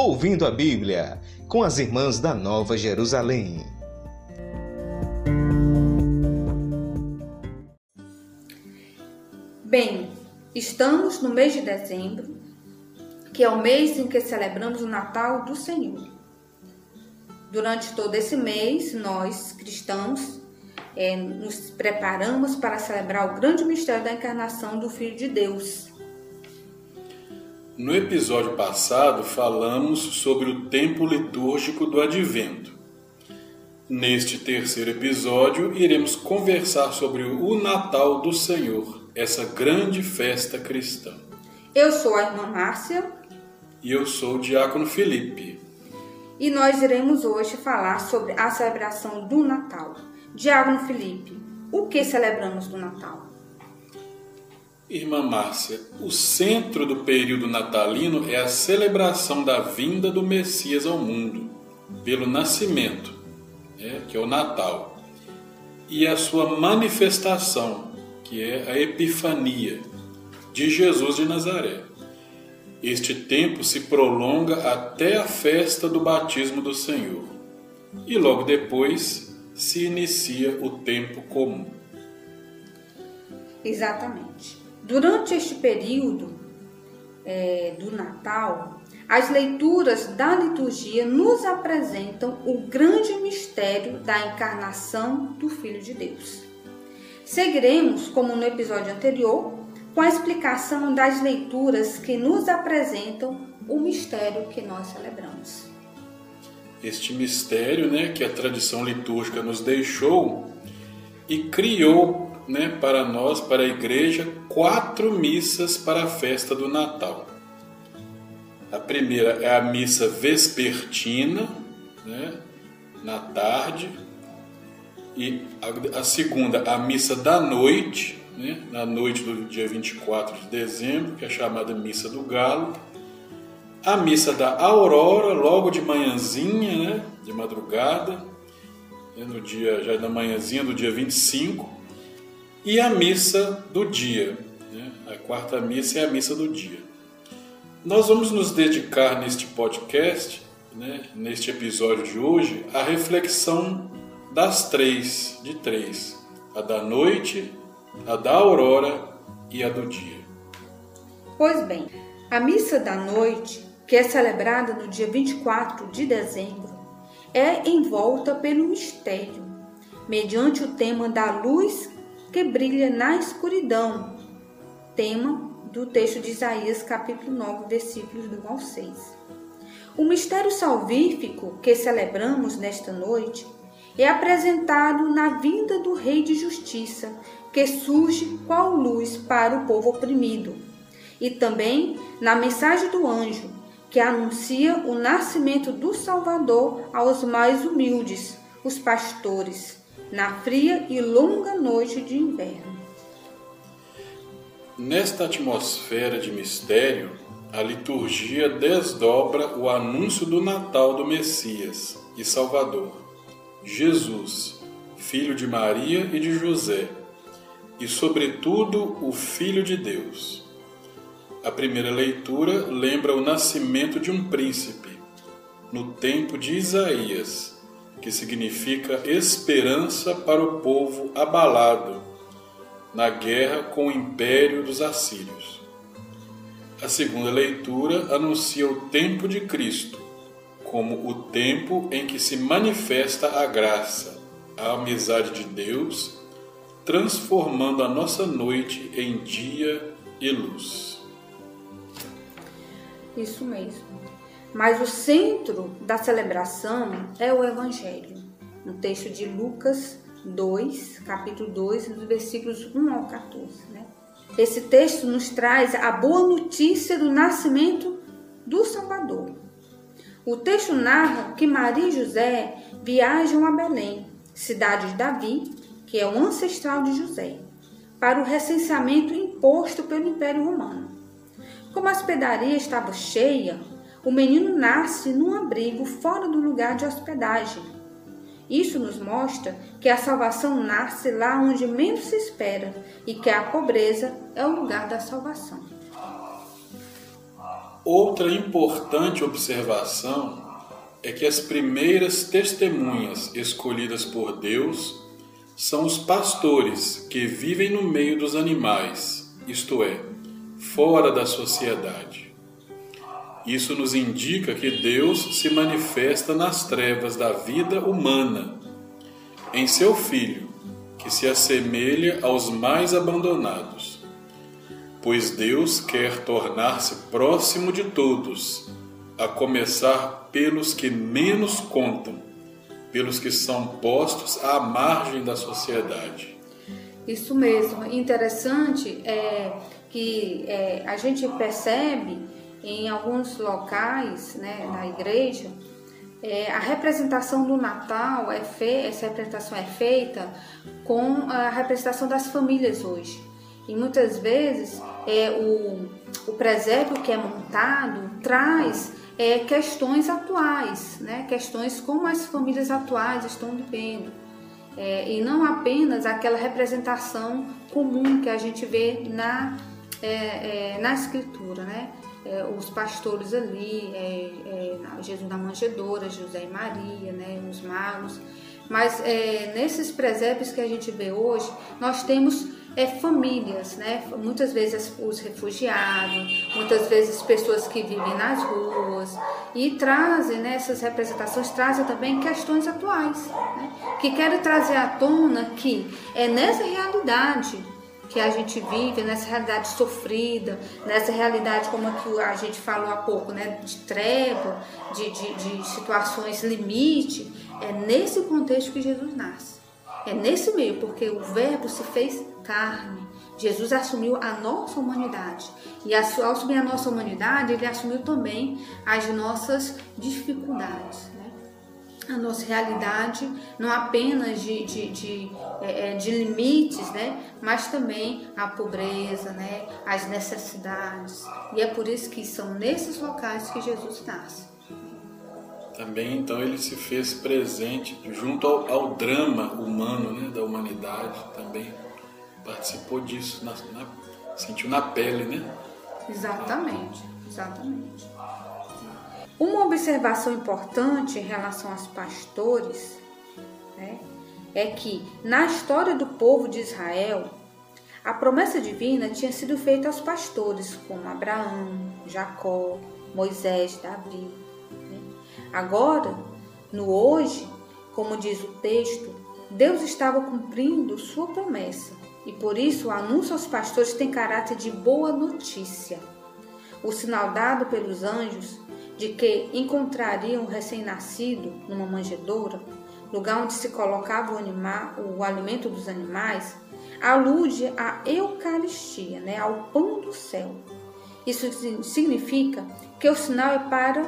Ouvindo a Bíblia, com as irmãs da Nova Jerusalém. Bem, estamos no mês de dezembro, que é o mês em que celebramos o Natal do Senhor. Durante todo esse mês, nós cristãos é, nos preparamos para celebrar o grande mistério da encarnação do Filho de Deus. No episódio passado, falamos sobre o tempo litúrgico do Advento. Neste terceiro episódio, iremos conversar sobre o Natal do Senhor, essa grande festa cristã. Eu sou a irmã Márcia. E eu sou o diácono Felipe. E nós iremos hoje falar sobre a celebração do Natal. Diácono Felipe, o que celebramos do Natal? Irmã Márcia, o centro do período natalino é a celebração da vinda do Messias ao mundo, pelo nascimento, né, que é o Natal, e a sua manifestação, que é a Epifania, de Jesus de Nazaré. Este tempo se prolonga até a festa do batismo do Senhor, e logo depois se inicia o tempo comum. Exatamente. Durante este período é, do Natal, as leituras da liturgia nos apresentam o grande mistério da encarnação do Filho de Deus. Seguiremos, como no episódio anterior, com a explicação das leituras que nos apresentam o mistério que nós celebramos este mistério né, que a tradição litúrgica nos deixou e criou né, para nós, para a igreja, quatro missas para a festa do Natal. A primeira é a missa vespertina, né, na tarde, e a, a, segunda, a missa da noite, né, na noite do dia 24 de dezembro, que é chamada Missa do Galo. A missa da aurora, logo de manhãzinha, né, de madrugada, né, no dia já da manhãzinha do dia 25, e a missa do dia. Né, a quarta missa é a missa do dia. Nós vamos nos dedicar neste podcast, né, neste episódio de hoje, à reflexão das três, de três: a da noite, a da aurora e a do dia. Pois bem, a missa da noite que é celebrada no dia 24 de dezembro, é envolta pelo mistério, mediante o tema da luz que brilha na escuridão, tema do texto de Isaías, capítulo 9, versículos do 1 ao 6. O mistério salvífico que celebramos nesta noite é apresentado na vinda do Rei de Justiça, que surge qual luz para o povo oprimido, e também na mensagem do anjo, que anuncia o nascimento do Salvador aos mais humildes, os pastores, na fria e longa noite de inverno. Nesta atmosfera de mistério, a liturgia desdobra o anúncio do Natal do Messias e Salvador, Jesus, filho de Maria e de José, e, sobretudo, o Filho de Deus. A primeira leitura lembra o nascimento de um príncipe, no tempo de Isaías, que significa esperança para o povo abalado na guerra com o império dos assírios. A segunda leitura anuncia o tempo de Cristo, como o tempo em que se manifesta a graça, a amizade de Deus, transformando a nossa noite em dia e luz. Isso mesmo. Mas o centro da celebração é o Evangelho. No texto de Lucas 2, capítulo 2, dos versículos 1 ao 14. Né? Esse texto nos traz a boa notícia do nascimento do Salvador. O texto narra que Maria e José viajam a Belém, cidade de Davi, que é o ancestral de José, para o recenseamento imposto pelo Império Romano. Como a hospedaria estava cheia, o menino nasce num abrigo fora do lugar de hospedagem. Isso nos mostra que a salvação nasce lá onde menos se espera e que a pobreza é o lugar da salvação. outra importante observação é que as primeiras testemunhas escolhidas por Deus são os pastores que vivem no meio dos animais, isto é, fora da sociedade. Isso nos indica que Deus se manifesta nas trevas da vida humana, em seu Filho, que se assemelha aos mais abandonados. Pois Deus quer tornar-se próximo de todos, a começar pelos que menos contam, pelos que são postos à margem da sociedade. Isso mesmo. Interessante é que é, a gente percebe em alguns locais né, na igreja é, a representação do Natal é feita, essa representação é feita com a representação das famílias hoje. E muitas vezes é, o, o presépio que é montado traz é, questões atuais, né? questões como as famílias atuais estão vivendo. É, e não apenas aquela representação comum que a gente vê na, é, é na escritura, né? É, os pastores ali, é, Jesus da manjedoura, José e Maria, né? os magos. Mas nesses presépios que a gente vê hoje, nós temos é, famílias, né? muitas vezes os refugiados, muitas vezes pessoas que vivem nas ruas e trazem né, essas representações, trazem também questões atuais, né? que querem trazer à tona que é nessa realidade que a gente vive, nessa realidade sofrida, nessa realidade como a gente falou há pouco, né, de treva, de, de, de situações limite, é nesse contexto que Jesus nasce. É nesse meio, porque o Verbo se fez carne. Jesus assumiu a nossa humanidade. E ao assumir a nossa humanidade, ele assumiu também as nossas dificuldades. A nossa realidade, não apenas de, de, de, é, é, de, limites, né? mas também a pobreza, né? as necessidades. E é por isso que são nesses locais que Jesus nasce. Também então ele se fez presente junto ao, ao drama humano né, da humanidade também participou disso, na, na, sentiu na pele, né? Exatamente, exatamente. Uma observação importante em relação aos pastores né, é que na história do povo de Israel, a promessa divina tinha sido feita aos pastores, como Abraão, Jacó, Moisés, Davi. Né? Agora, no hoje, como diz o texto, Deus estava cumprindo sua promessa e por isso o anúncio aos pastores tem caráter de boa notícia. O sinal dado pelos anjos de que encontrariam o recém-nascido numa manjedoura, lugar onde se colocava o, animal, o alimento dos animais, alude à Eucaristia, né, ao pão do céu. Isso significa que o sinal é para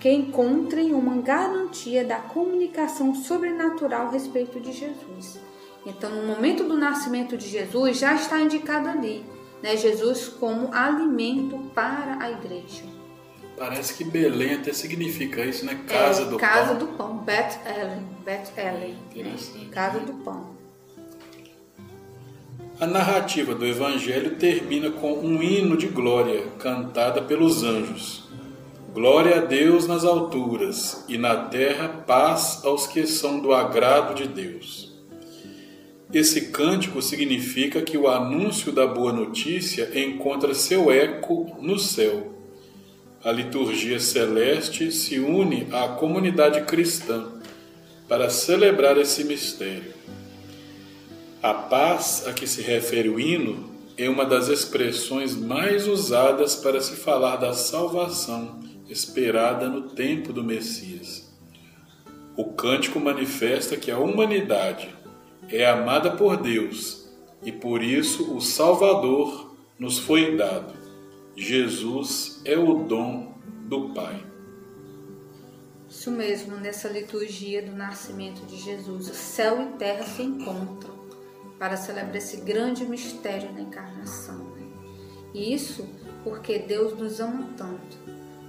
que encontrem uma garantia da comunicação sobrenatural a respeito de Jesus. Então, no momento do nascimento de Jesus, já está indicado ali, né, Jesus como alimento para a igreja. Parece que Belém até significa isso, né? Casa é, do casa pão. do pão, Beth Ellen, Beth Ellen, casa do pão. A narrativa do Evangelho termina com um hino de glória cantada pelos anjos. Glória a Deus nas alturas e na terra paz aos que são do agrado de Deus. Esse cântico significa que o anúncio da boa notícia encontra seu eco no céu. A liturgia celeste se une à comunidade cristã para celebrar esse mistério. A paz a que se refere o hino é uma das expressões mais usadas para se falar da salvação esperada no tempo do Messias. O cântico manifesta que a humanidade, é amada por Deus e por isso o Salvador nos foi dado. Jesus é o dom do Pai. Isso mesmo, nessa liturgia do nascimento de Jesus, céu e terra se encontram para celebrar esse grande mistério da encarnação. Né? E isso porque Deus nos ama tanto,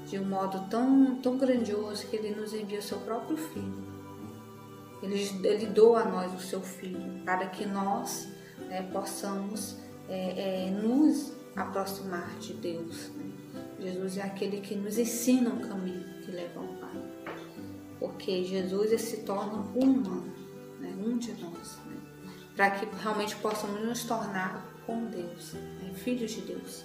de um modo tão, tão grandioso, que Ele nos envia o seu próprio Filho ele, ele doa a nós o seu Filho, para que nós né, possamos é, é, nos aproximar de Deus. Né? Jesus é aquele que nos ensina um caminho que leva ao Pai. Porque Jesus se torna humano, né? um de nós, né? para que realmente possamos nos tornar com Deus, né? filhos de Deus.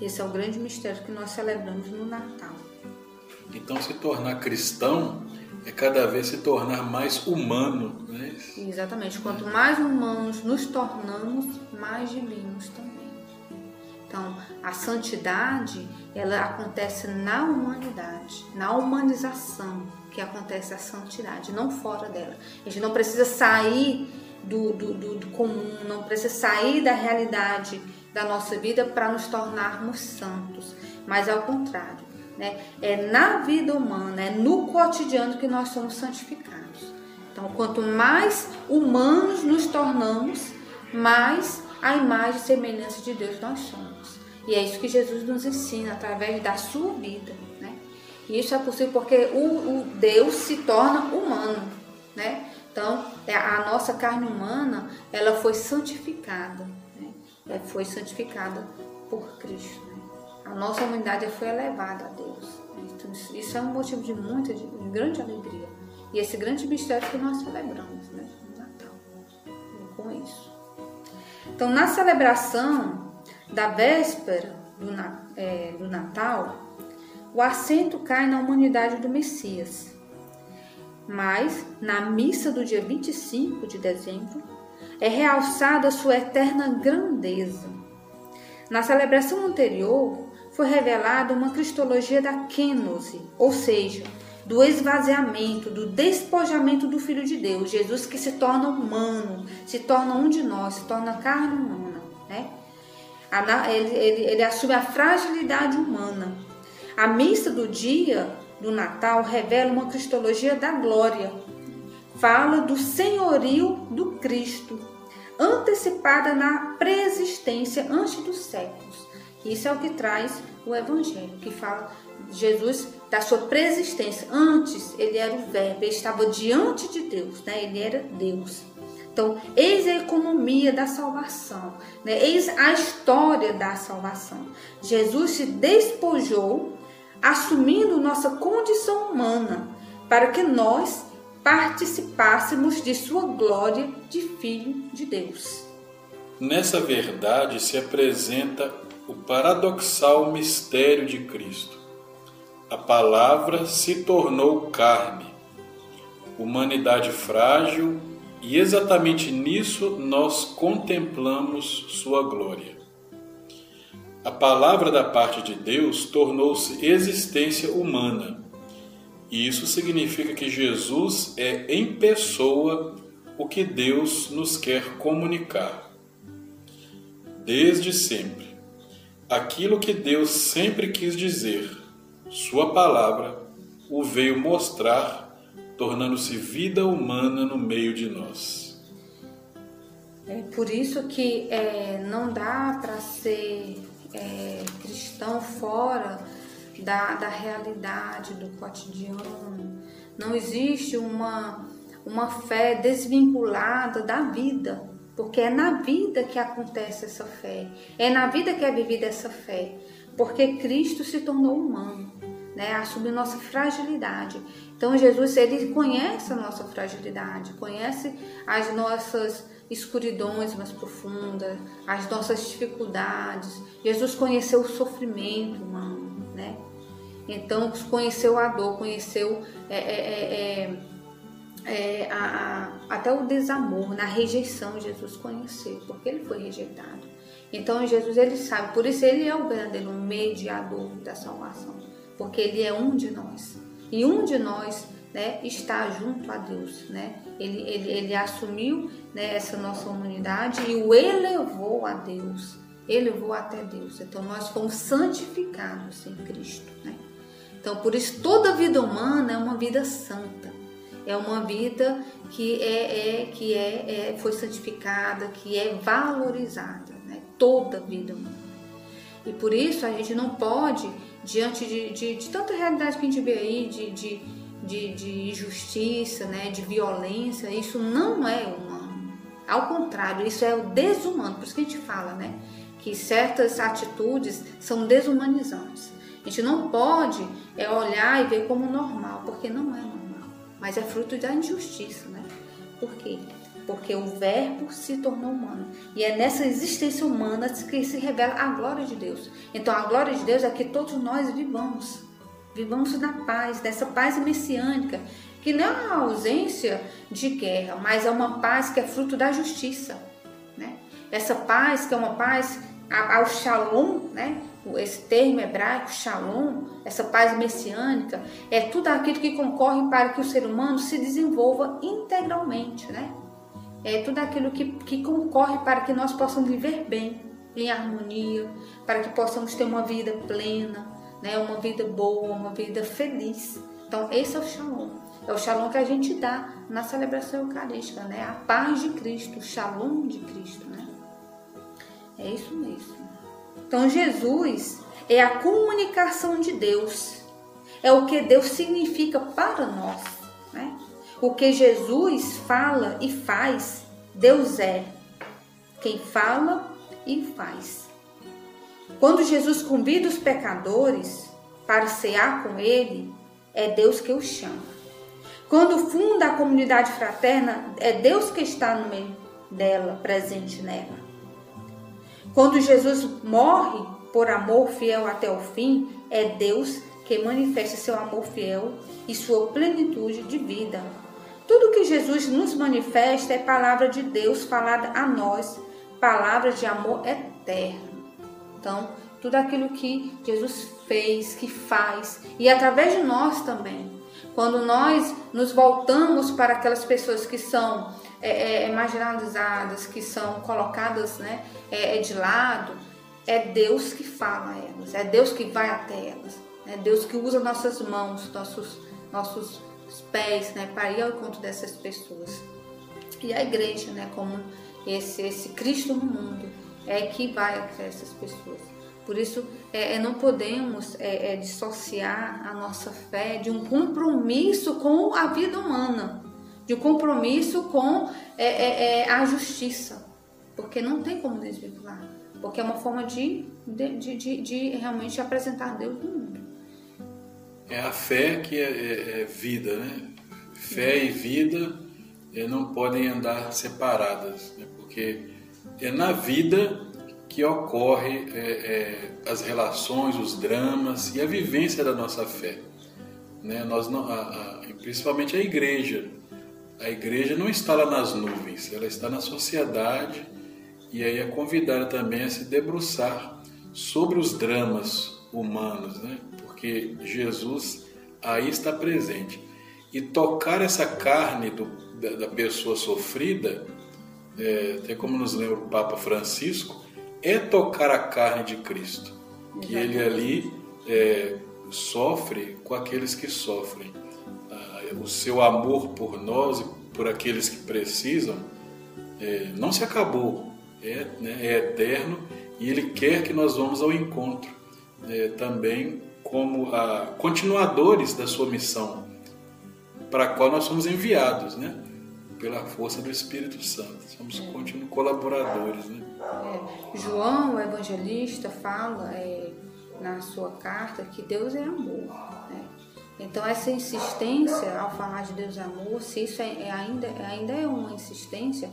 Esse é o grande mistério que nós celebramos no Natal. Então, se tornar cristão é cada vez se tornar mais humano, né? Exatamente. Quanto mais humanos nos tornamos, mais divinos também. Então, a santidade, ela acontece na humanidade, na humanização que acontece a santidade, não fora dela. A gente não precisa sair do, do, do, do comum, não precisa sair da realidade da nossa vida para nos tornarmos santos, mas ao contrário, né? é na vida humana, é no cotidiano que nós somos santificados. Então, quanto mais humanos nos tornamos, mais a imagem e semelhança de Deus nós somos. E é isso que Jesus nos ensina através da sua vida. Né? E isso é possível porque o, o Deus se torna humano. Né? Então, é, a nossa carne humana ela foi santificada. Né? É, foi santificada por Cristo. Né? A nossa humanidade foi elevada a Deus. Né? Então, isso é um motivo de muita, de grande alegria. E esse grande mistério que nós celebramos né? no Natal. E com isso. Então, na celebração da véspera do, é, do Natal, o acento cai na humanidade do Messias. Mas, na missa do dia 25 de dezembro, é realçada sua eterna grandeza. Na celebração anterior, foi revelada uma cristologia da kênose, ou seja, do esvaziamento, do despojamento do Filho de Deus, Jesus que se torna humano, se torna um de nós, se torna carne humana, né? Ele, ele, ele assume a fragilidade humana. A missa do dia do Natal revela uma cristologia da glória. Fala do senhorio do Cristo, antecipada na preexistência antes dos séculos. Isso é o que traz o Evangelho, que fala Jesus da sua preexistência. Antes ele era o Verbo, ele estava diante de Deus, né? ele era Deus. Então, eis a economia da salvação, né? eis a história da salvação. Jesus se despojou, assumindo nossa condição humana, para que nós participássemos de sua glória de Filho de Deus. Nessa verdade se apresenta o paradoxal mistério de Cristo. A palavra se tornou carne, humanidade frágil, e exatamente nisso nós contemplamos sua glória. A palavra da parte de Deus tornou-se existência humana, e isso significa que Jesus é em pessoa o que Deus nos quer comunicar. Desde sempre aquilo que Deus sempre quis dizer, Sua palavra o veio mostrar, tornando-se vida humana no meio de nós. É por isso que é, não dá para ser é, cristão fora da, da realidade, do cotidiano. Não existe uma, uma fé desvinculada da vida porque é na vida que acontece essa fé, é na vida que é vivida essa fé, porque Cristo se tornou humano, né? assumiu nossa fragilidade. Então Jesus ele conhece a nossa fragilidade, conhece as nossas escuridões mais profundas, as nossas dificuldades. Jesus conheceu o sofrimento humano, né? Então conheceu a dor, conheceu é, é, é, é é, a, a, até o desamor, na rejeição, Jesus conheceu, porque ele foi rejeitado. Então Jesus ele sabe, por isso ele é o verdadeiro mediador da salvação, porque ele é um de nós. E um de nós né, está junto a Deus. Né? Ele, ele, ele assumiu né, essa nossa humanidade e o elevou a Deus, elevou até Deus. Então nós fomos santificados em Cristo. Né? Então por isso toda vida humana é uma vida santa. É uma vida que é, é que é, é, foi santificada, que é valorizada, né? toda vida humana. E por isso a gente não pode, diante de, de, de tanta realidade que a gente vê aí, de, de, de, de injustiça, né? de violência, isso não é humano. Ao contrário, isso é o desumano. Por isso que a gente fala, né? que certas atitudes são desumanizantes. A gente não pode é, olhar e ver como normal, porque não é normal, mas é fruto da injustiça, né? Por quê? Porque o Verbo se tornou humano. E é nessa existência humana que se revela a glória de Deus. Então a glória de Deus é que todos nós vivamos. Vivamos na paz, dessa paz messiânica, que não é a ausência de guerra, mas é uma paz que é fruto da justiça. Né? Essa paz que é uma paz ao shalom, né? esse termo hebraico, shalom, essa paz messiânica, é tudo aquilo que concorre para que o ser humano se desenvolva integralmente, né? É tudo aquilo que, que concorre para que nós possamos viver bem, em harmonia, para que possamos ter uma vida plena, né? uma vida boa, uma vida feliz. Então, esse é o shalom. É o shalom que a gente dá na celebração eucarística, né? A paz de Cristo, o shalom de Cristo, né? É isso mesmo. Então, Jesus é a comunicação de Deus, é o que Deus significa para nós. O que Jesus fala e faz, Deus é quem fala e faz. Quando Jesus convida os pecadores para cear com Ele, é Deus que os chama. Quando funda a comunidade fraterna, é Deus que está no meio dela, presente nela. Quando Jesus morre por amor fiel até o fim, é Deus que manifesta seu amor fiel e sua plenitude de vida. Tudo que Jesus nos manifesta é palavra de Deus falada a nós, palavra de amor eterno. Então, tudo aquilo que Jesus fez, que faz, e através de nós também. Quando nós nos voltamos para aquelas pessoas que são é, é, marginalizadas, que são colocadas né, é, é, de lado, é Deus que fala a elas, é Deus que vai até elas, é Deus que usa nossas mãos, nossos, nossos pés né, para ir ao encontro dessas pessoas. E a igreja, né, como esse, esse Cristo no mundo, é que vai até essas pessoas. Por isso, é, é não podemos é, é, dissociar a nossa fé de um compromisso com a vida humana de compromisso com é, é, é, a justiça, porque não tem como desvincular, porque é uma forma de, de, de, de realmente apresentar Deus no mundo. É a fé que é, é, é vida, né? Fé e vida é, não podem andar separadas, né? porque é na vida que ocorre as relações, os dramas e a vivência da nossa fé. Né? Nós não, a, a, principalmente a igreja a igreja não está lá nas nuvens, ela está na sociedade e aí é convidada também a se debruçar sobre os dramas humanos, né? Porque Jesus aí está presente. E tocar essa carne do, da, da, pessoa sofrida, é, até como nos lembra o Papa Francisco, é tocar a carne de Cristo, que ele ali é, sofre com aqueles que sofrem. O seu amor por nós e por aqueles que precisam é, não se acabou, é, né, é, eterno e Ele quer que nós vamos ao encontro é, também como a, continuadores da sua missão, para a qual nós somos enviados, né? Pela força do Espírito Santo, somos continuos colaboradores, né? É, João, o evangelista, fala é, na sua carta que Deus é amor. Né? Então essa insistência ao falar de Deus amor, se isso é, é ainda, ainda é uma insistência,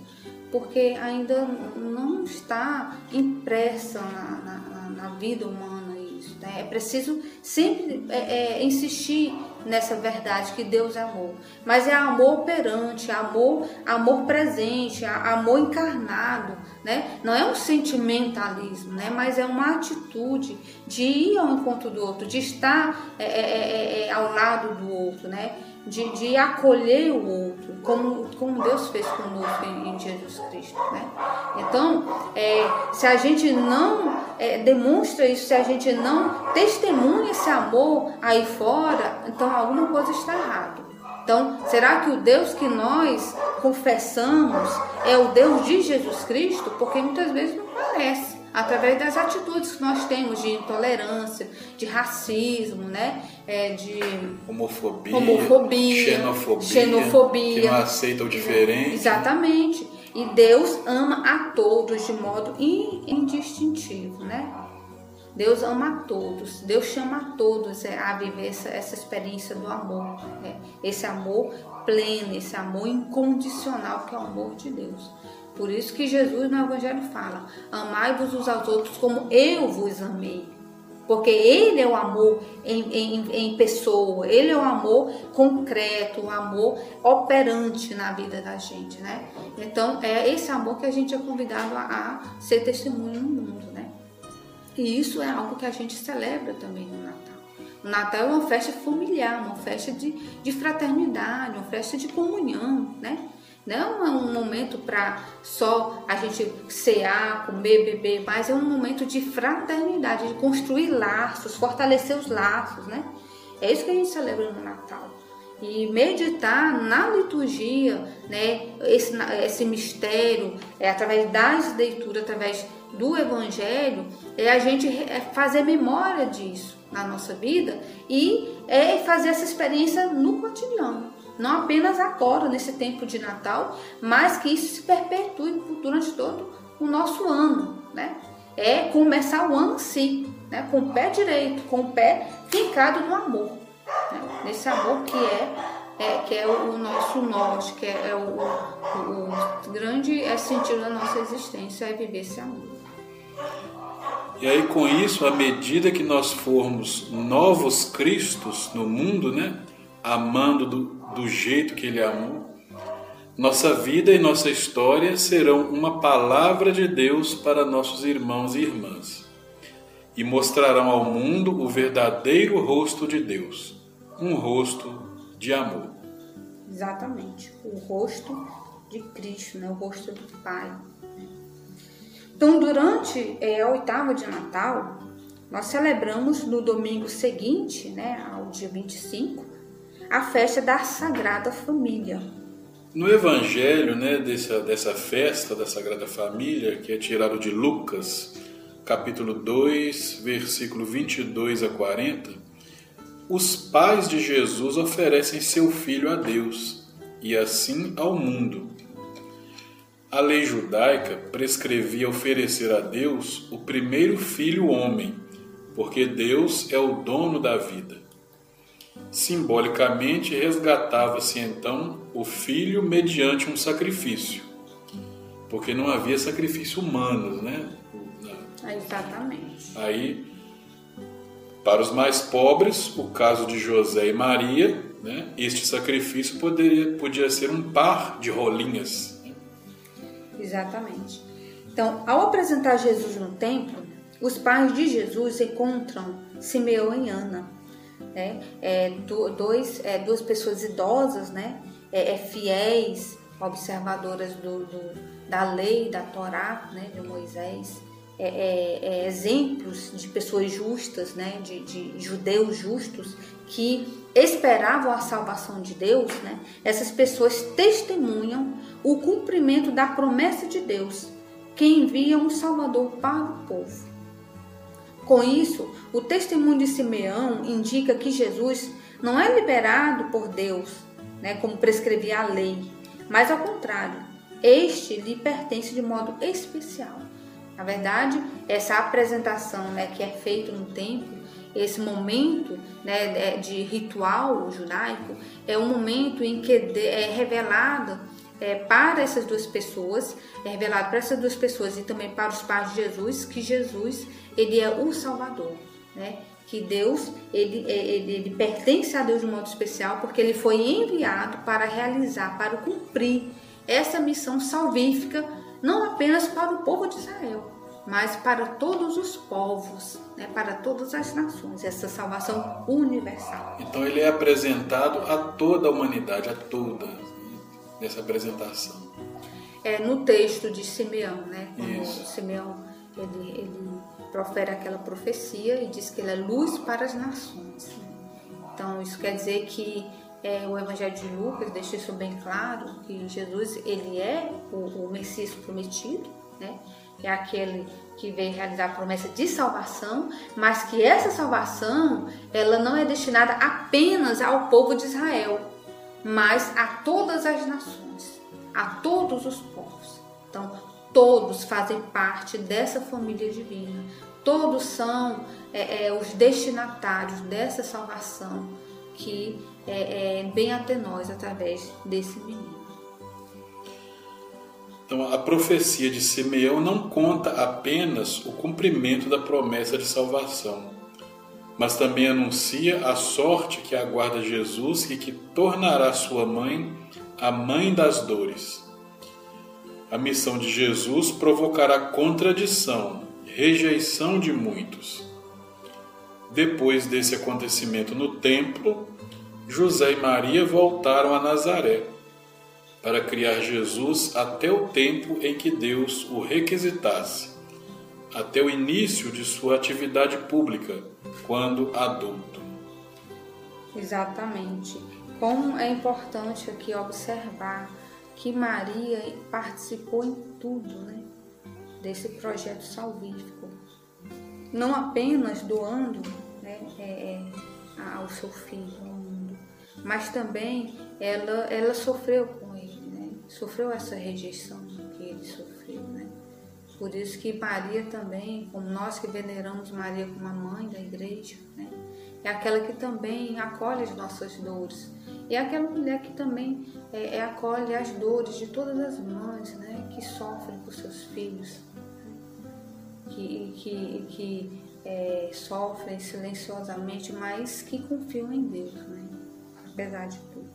porque ainda não está impressa na, na, na vida humana. Né? É preciso sempre é, é, insistir nessa verdade que Deus é amor. Mas é amor operante, amor, amor presente, amor encarnado, né? Não é um sentimentalismo, né? Mas é uma atitude de ir ao encontro do outro, de estar é, é, é, é ao lado do outro, né? de, de acolher o outro, como, como Deus fez conosco em, em Jesus Cristo. Né? Então, é, se a gente não é, demonstra isso, se a gente não testemunha esse amor aí fora, então alguma coisa está errada. Então, será que o Deus que nós confessamos é o Deus de Jesus Cristo? Porque muitas vezes não parece através das atitudes que nós temos de intolerância, de racismo, né? É, de homofobia, homofobia xenofobia, xenofobia, que não aceita o diferente. Exatamente. E Deus ama a todos de modo indistintivo, né? Deus ama a todos, Deus chama a todos é, a viver essa, essa experiência do amor, né? esse amor pleno, esse amor incondicional que é o amor de Deus. Por isso que Jesus no Evangelho fala: Amai-vos uns aos outros como eu vos amei. Porque Ele é o amor em, em, em, pessoa, Ele é o amor concreto, o amor operante na vida da gente, né? Então, é esse amor que a gente é convidado a, a ser testemunho no mundo, né? E isso é algo que a gente celebra também no Natal. O Natal é uma festa familiar, uma festa de, de fraternidade, uma festa de comunhão, né? Não é um momento para só a gente cear, comer, beber, mas é um momento de fraternidade, de construir laços, fortalecer os laços, né? É isso que a gente celebra no Natal. E meditar na liturgia, né, esse, esse mistério, é, através das leituras, através do Evangelho, é a gente é fazer memória disso na nossa vida e é fazer essa experiência no cotidiano não apenas agora, nesse tempo de Natal, mas que isso se perpetue durante todo o nosso ano, né? É começar o ano assim, né? com o pé direito, com o pé fincado no amor, né? nesse amor que é, é, que é o, nosso norte, que é, é o, o, o, grande é sentido da nossa existência, é viver esse amor. E aí com isso, à medida que nós formos novos Cristos no mundo, né? Amando do, do jeito que Ele amou, nossa vida e nossa história serão uma palavra de Deus para nossos irmãos e irmãs e mostrarão ao mundo o verdadeiro rosto de Deus, um rosto de amor. Exatamente, o rosto de Cristo, né? o rosto do Pai. Então, durante é, a oitava de Natal, nós celebramos no domingo seguinte, né, ao dia 25, a festa da Sagrada Família. No Evangelho né, dessa, dessa festa da Sagrada Família, que é tirado de Lucas, capítulo 2, versículo 22 a 40, os pais de Jesus oferecem seu filho a Deus e assim ao mundo. A lei judaica prescrevia oferecer a Deus o primeiro filho homem, porque Deus é o dono da vida. Simbolicamente, resgatava-se então o filho mediante um sacrifício, porque não havia sacrifício humano, né? Exatamente. Aí, para os mais pobres, o caso de José e Maria, né? este sacrifício poderia, podia ser um par de rolinhas. Né? Exatamente. Então, ao apresentar Jesus no templo, os pais de Jesus encontram Simeão e Ana né? É, dois, é, duas pessoas idosas, né? É, é fiéis, observadoras do, do, da lei, da Torá, né? De Moisés, é, é, exemplos de pessoas justas, né? De, de judeus justos que esperavam a salvação de Deus, né? Essas pessoas testemunham o cumprimento da promessa de Deus, que envia um Salvador para o povo. Com isso, o testemunho de Simeão indica que Jesus não é liberado por Deus, né, como prescrevia a lei, mas ao contrário, este lhe pertence de modo especial. Na verdade, essa apresentação né, que é feita no templo, esse momento né, de ritual judaico, é um momento em que é revelado é, para essas duas pessoas, é revelado para essas duas pessoas e também para os pais de Jesus que Jesus ele é o Salvador, né? Que Deus ele, é, ele, ele pertence a Deus de um modo especial porque ele foi enviado para realizar, para cumprir essa missão salvífica não apenas para o povo de Israel, mas para todos os povos, né, para todas as nações, essa salvação universal. Então ele é apresentado a toda a humanidade, a toda nessa apresentação. É no texto de Simeão, né? Quando Isso. Simeão ele, ele profere aquela profecia e diz que ele é luz para as nações. Então isso quer dizer que é, o Evangelho de Lucas deixa isso bem claro que Jesus ele é o, o Messias prometido, né? É aquele que veio realizar a promessa de salvação, mas que essa salvação ela não é destinada apenas ao povo de Israel, mas a todas as nações, a todos os povos. todos fazem parte dessa família divina. Todos são é, é, os destinatários dessa salvação que é, é, vem até nós através desse menino. Então, a profecia de Simeão não conta apenas o cumprimento da promessa de salvação, mas também anuncia a sorte que aguarda Jesus e que tornará sua mãe a mãe das dores. A missão de Jesus provocará contradição, rejeição de muitos. Depois desse acontecimento no templo, José e Maria voltaram a Nazaré para criar Jesus até o tempo em que Deus o requisitasse, até o início de sua atividade pública, quando adulto. Exatamente. Como é importante aqui observar que Maria participou em tudo, né, desse projeto salvífico, não apenas doando, né, é, é, ao seu filho ao mundo, mas também ela, ela sofreu com ele, né, sofreu essa rejeição que ele sofreu. Por isso que Maria também, como nós que veneramos Maria como a mãe da igreja, né, é aquela que também acolhe as nossas dores e é aquela mulher que também é, é, acolhe as dores de todas as mães né, que sofrem por seus filhos, que, que, que é, sofrem silenciosamente, mas que confiam em Deus, né, apesar de tudo.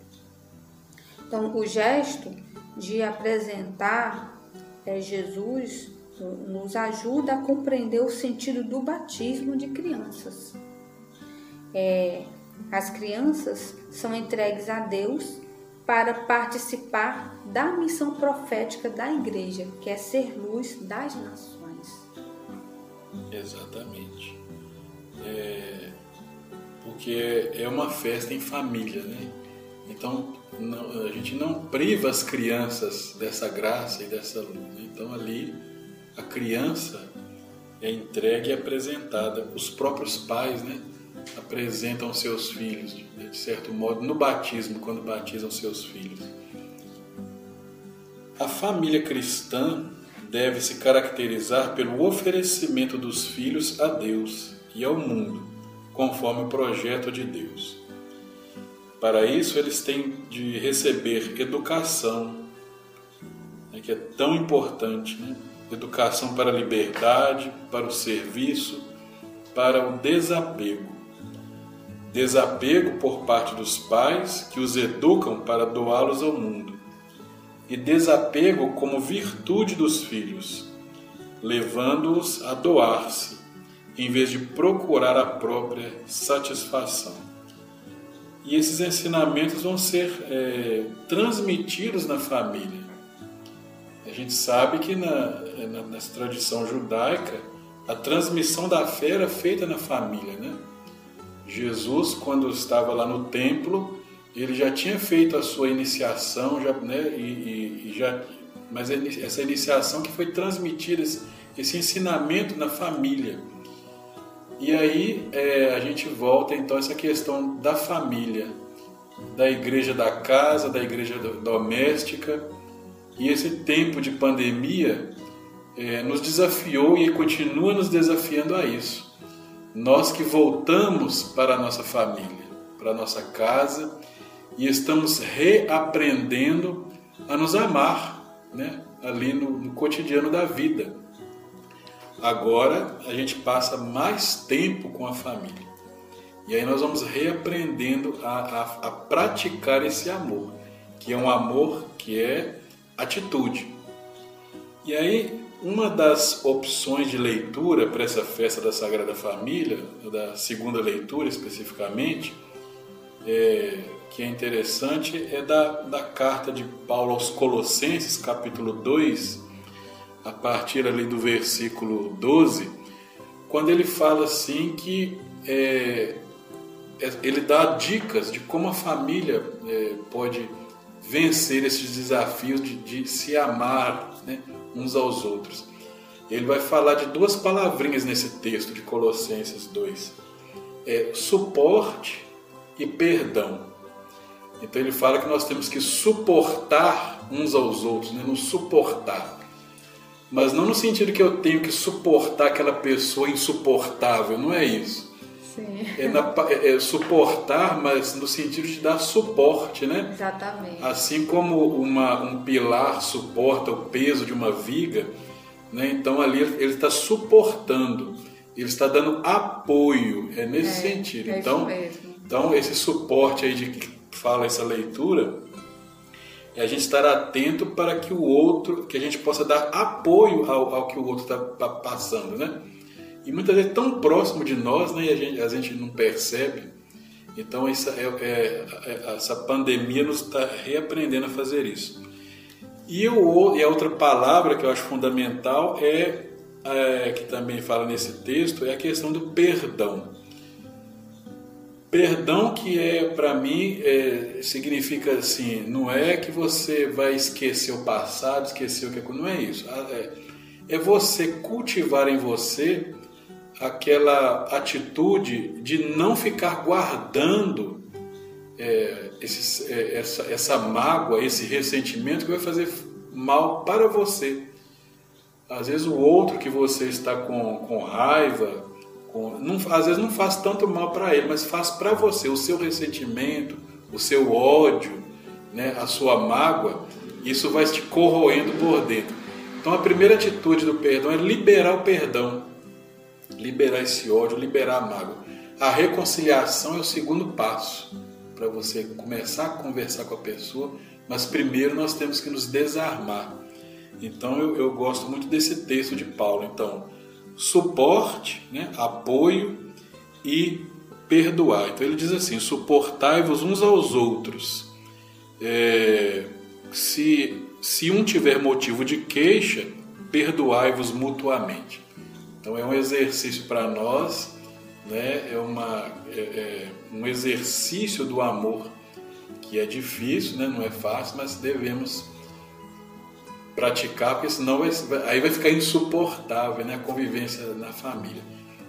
Então, o gesto de apresentar é, Jesus nos ajuda a compreender o sentido do batismo de crianças. É, as crianças são entregues a Deus para participar da missão profética da igreja, que é ser luz das nações. Exatamente. É, porque é uma festa em família, né? Então não, a gente não priva as crianças dessa graça e dessa luz. Então ali a criança é entregue e apresentada. Os próprios pais, né? apresentam seus filhos, de certo modo, no batismo, quando batizam seus filhos. A família cristã deve se caracterizar pelo oferecimento dos filhos a Deus e ao mundo, conforme o projeto de Deus. Para isso, eles têm de receber educação, né, que é tão importante né? Educação para a liberdade, para o serviço, para o desapego desapego por parte dos pais que os educam para doá-los ao mundo, e desapego como virtude dos filhos, levando-os a doar-se, em vez de procurar a própria satisfação. E esses ensinamentos vão ser é, transmitidos na família. A gente sabe que na, na, na tradição judaica, a transmissão da fé era feita na família, né? Jesus, quando estava lá no templo, ele já tinha feito a sua iniciação, já, né, e, e, e já, mas essa iniciação que foi transmitida, esse, esse ensinamento na família. E aí é, a gente volta então a essa questão da família, da igreja da casa, da igreja doméstica, e esse tempo de pandemia é, nos desafiou e continua nos desafiando a isso nós que voltamos para a nossa família, para a nossa casa e estamos reaprendendo a nos amar, né? ali no, no cotidiano da vida. Agora a gente passa mais tempo com a família. E aí nós vamos reaprendendo a, a, a, praticar esse amor, que é um amor que é atitude. E aí uma das opções de leitura para essa festa da Sagrada Família, da segunda leitura especificamente, é, que é interessante, é da, da carta de Paulo aos Colossenses, capítulo 2, a partir ali do versículo 12, quando ele fala assim que é, é, ele dá dicas de como a família é, pode vencer esses desafios de, de se amar, né? uns aos outros. Ele vai falar de duas palavrinhas nesse texto de Colossenses 2: é suporte e perdão. Então ele fala que nós temos que suportar uns aos outros, né? nos suportar. mas não no sentido que eu tenho que suportar aquela pessoa insuportável, não é isso. É, na, é, é suportar, mas no sentido de dar suporte, né? Exatamente. Assim como uma, um pilar suporta o peso de uma viga, né? então ali ele está suportando, ele está dando apoio, é nesse É, sentido. é isso então, mesmo. então, esse suporte aí de que fala essa leitura, é a gente estar atento para que o outro, que a gente possa dar apoio ao, ao que o outro está passando, né? E muitas vezes tão próximo de nós, né? E a gente, a gente não percebe. Então, essa, é, é- é- essa pandemia nos está reaprendendo a fazer isso. E, o, e a outra palavra que eu acho fundamental é, é, que também fala nesse texto, é a questão do perdão. Perdão que é para mim é, significa assim, não é que você vai esquecer o passado, esquecer o que não é isso. É, é você cultivar em você aquela atitude de não ficar guardando é, é, essa, essa mágoa, esse ressentimento que vai fazer mal para você. Às vezes o outro que você está com, com raiva, com- não, às vezes não faz tanto mal para ele, mas faz para você. O seu ressentimento, o seu ódio, né, a sua mágoa, isso vai te corroendo por dentro. Então a primeira atitude do perdão é liberar o perdão, liberar esse ódio, liberar a mágoa. A reconciliação é o segundo passo para você começar a conversar com a pessoa, mas primeiro nós temos que nos desarmar. Então eu, eu gosto muito desse texto de Paulo. Então, suporte, né, apoio e perdoar. Então ele diz assim: suportai-vos uns aos outros. É, se, se um tiver motivo de queixa, perdoai-vos mutuamente. Então é um exercício para nós, né? é, uma, é, é um exercício do amor que é difícil, né? não é fácil, mas devemos praticar, porque senão aí vai ficar insuportável né? a convivência na família.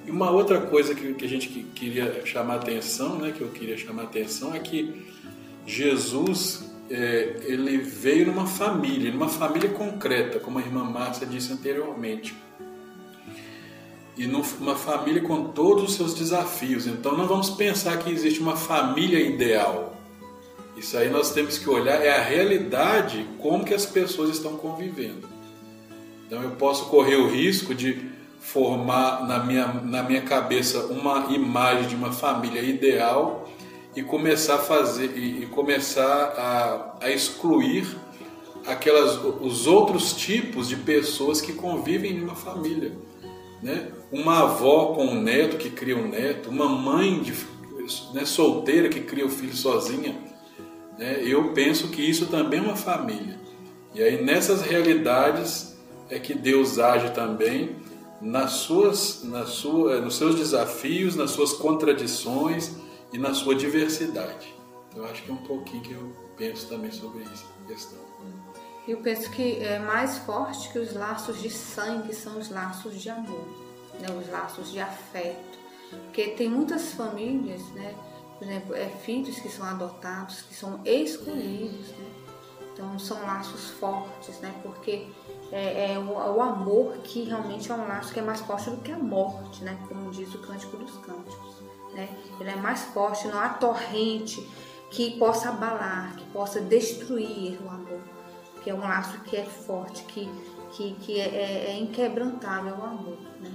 E uma outra coisa que, que a gente que- queria chamar atenção, né? que eu queria chamar atenção, é que Jesus é, ele veio numa família, numa família concreta, como a irmã Márcia disse anteriormente. E numa família com todos os seus desafios. Então não vamos pensar que existe uma família ideal. Isso aí nós temos que olhar é a realidade como que as pessoas estão convivendo. Então eu posso correr o risco de formar na minha, na minha cabeça uma imagem de uma família ideal e começar a fazer e, começar a, a excluir aquelas os outros tipos de pessoas que convivem em uma família, né? Uma avó com um neto que cria um neto, uma mãe de, né, solteira que cria o filho sozinha, né? Eu penso que isso também é uma família. E aí nessas realidades é que Deus age também nas suas, nas sua, nos seus desafios, nas suas contradições e na sua diversidade. Então, eu acho que é um pouquinho que eu penso também sobre essa questão. Eu penso que é mais forte que os laços de sangue são os laços de amor, né? os laços de afeto. Porque tem muitas famílias, né? por exemplo, é, filhos que são adotados, que são escolhidos. Né? Então são laços fortes, né? porque é, é o, o amor que realmente é um laço que é mais forte do que a morte, né? como diz o Cântico dos Cânticos. Né? Ele é mais forte, não há torrente que possa abalar, que possa destruir o amor que é um laço que é forte, que, que, que é, é inquebrantável o amor. Né?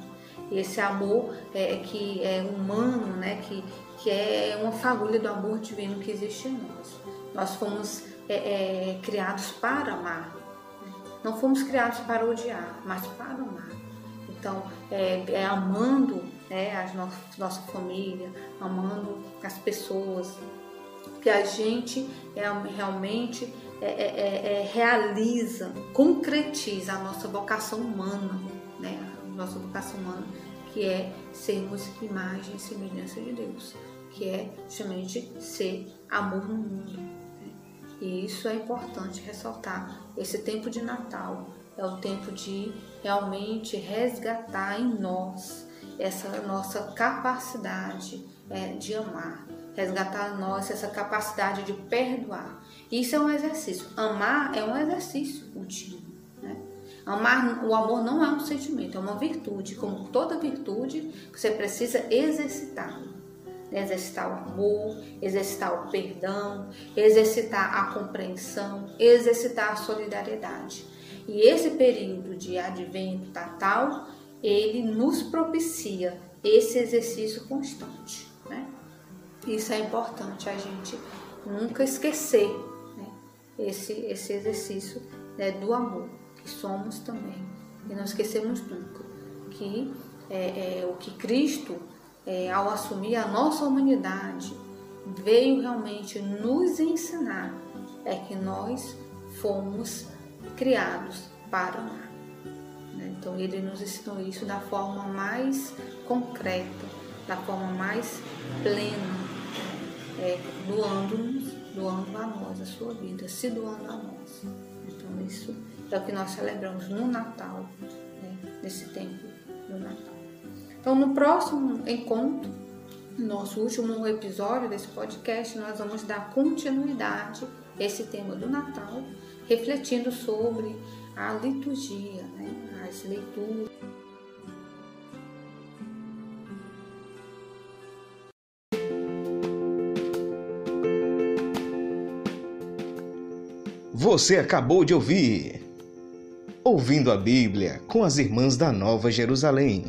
Esse amor é, que é humano, né? que, que é uma fagulha do amor divino que existe em nós. Nós fomos é, é, criados para amar. Não fomos criados para odiar, mas para amar. Então, é, é amando né, a nossa, nossa família, amando as pessoas, que a gente é, realmente é, é, é, realiza, concretiza a nossa vocação humana, né? A nossa vocação humana, que é sermos imagem e semelhança de Deus, que é justamente ser amor no mundo. né? E isso é importante ressaltar. Esse tempo de Natal é o tempo de realmente resgatar em nós essa nossa capacidade é, de amar, resgatar em nós essa capacidade de perdoar. Isso é um exercício. Amar é um exercício contínuo. Amar, o amor não é um sentimento, é uma virtude. Como toda virtude, você precisa exercitar. Exercitar o amor, exercitar o perdão, exercitar a compreensão, exercitar a solidariedade. E esse período de advento natal, ele nos propicia esse exercício constante. Né? Isso é importante a gente nunca esquecer né? esse, esse exercício né, do amor, somos também. E não esquecemos nunca que é, é, o que Cristo, é, ao assumir a nossa humanidade, veio realmente nos ensinar é que nós fomos criados para amar. Né? Então ele nos ensinou isso da forma mais concreta, da forma mais plena, é, doando-nos, doando a nós a sua vida, se doando a nós. Então isso é o que nós celebramos no Natal, né? nesse tempo do Natal. Então no próximo encontro, nosso último episódio desse podcast, nós vamos dar continuidade a esse tema do Natal refletindo sobre a liturgia, né? as leituras. Você acabou de ouvir Ouvindo a Bíblia com as Irmãs da Nova Jerusalém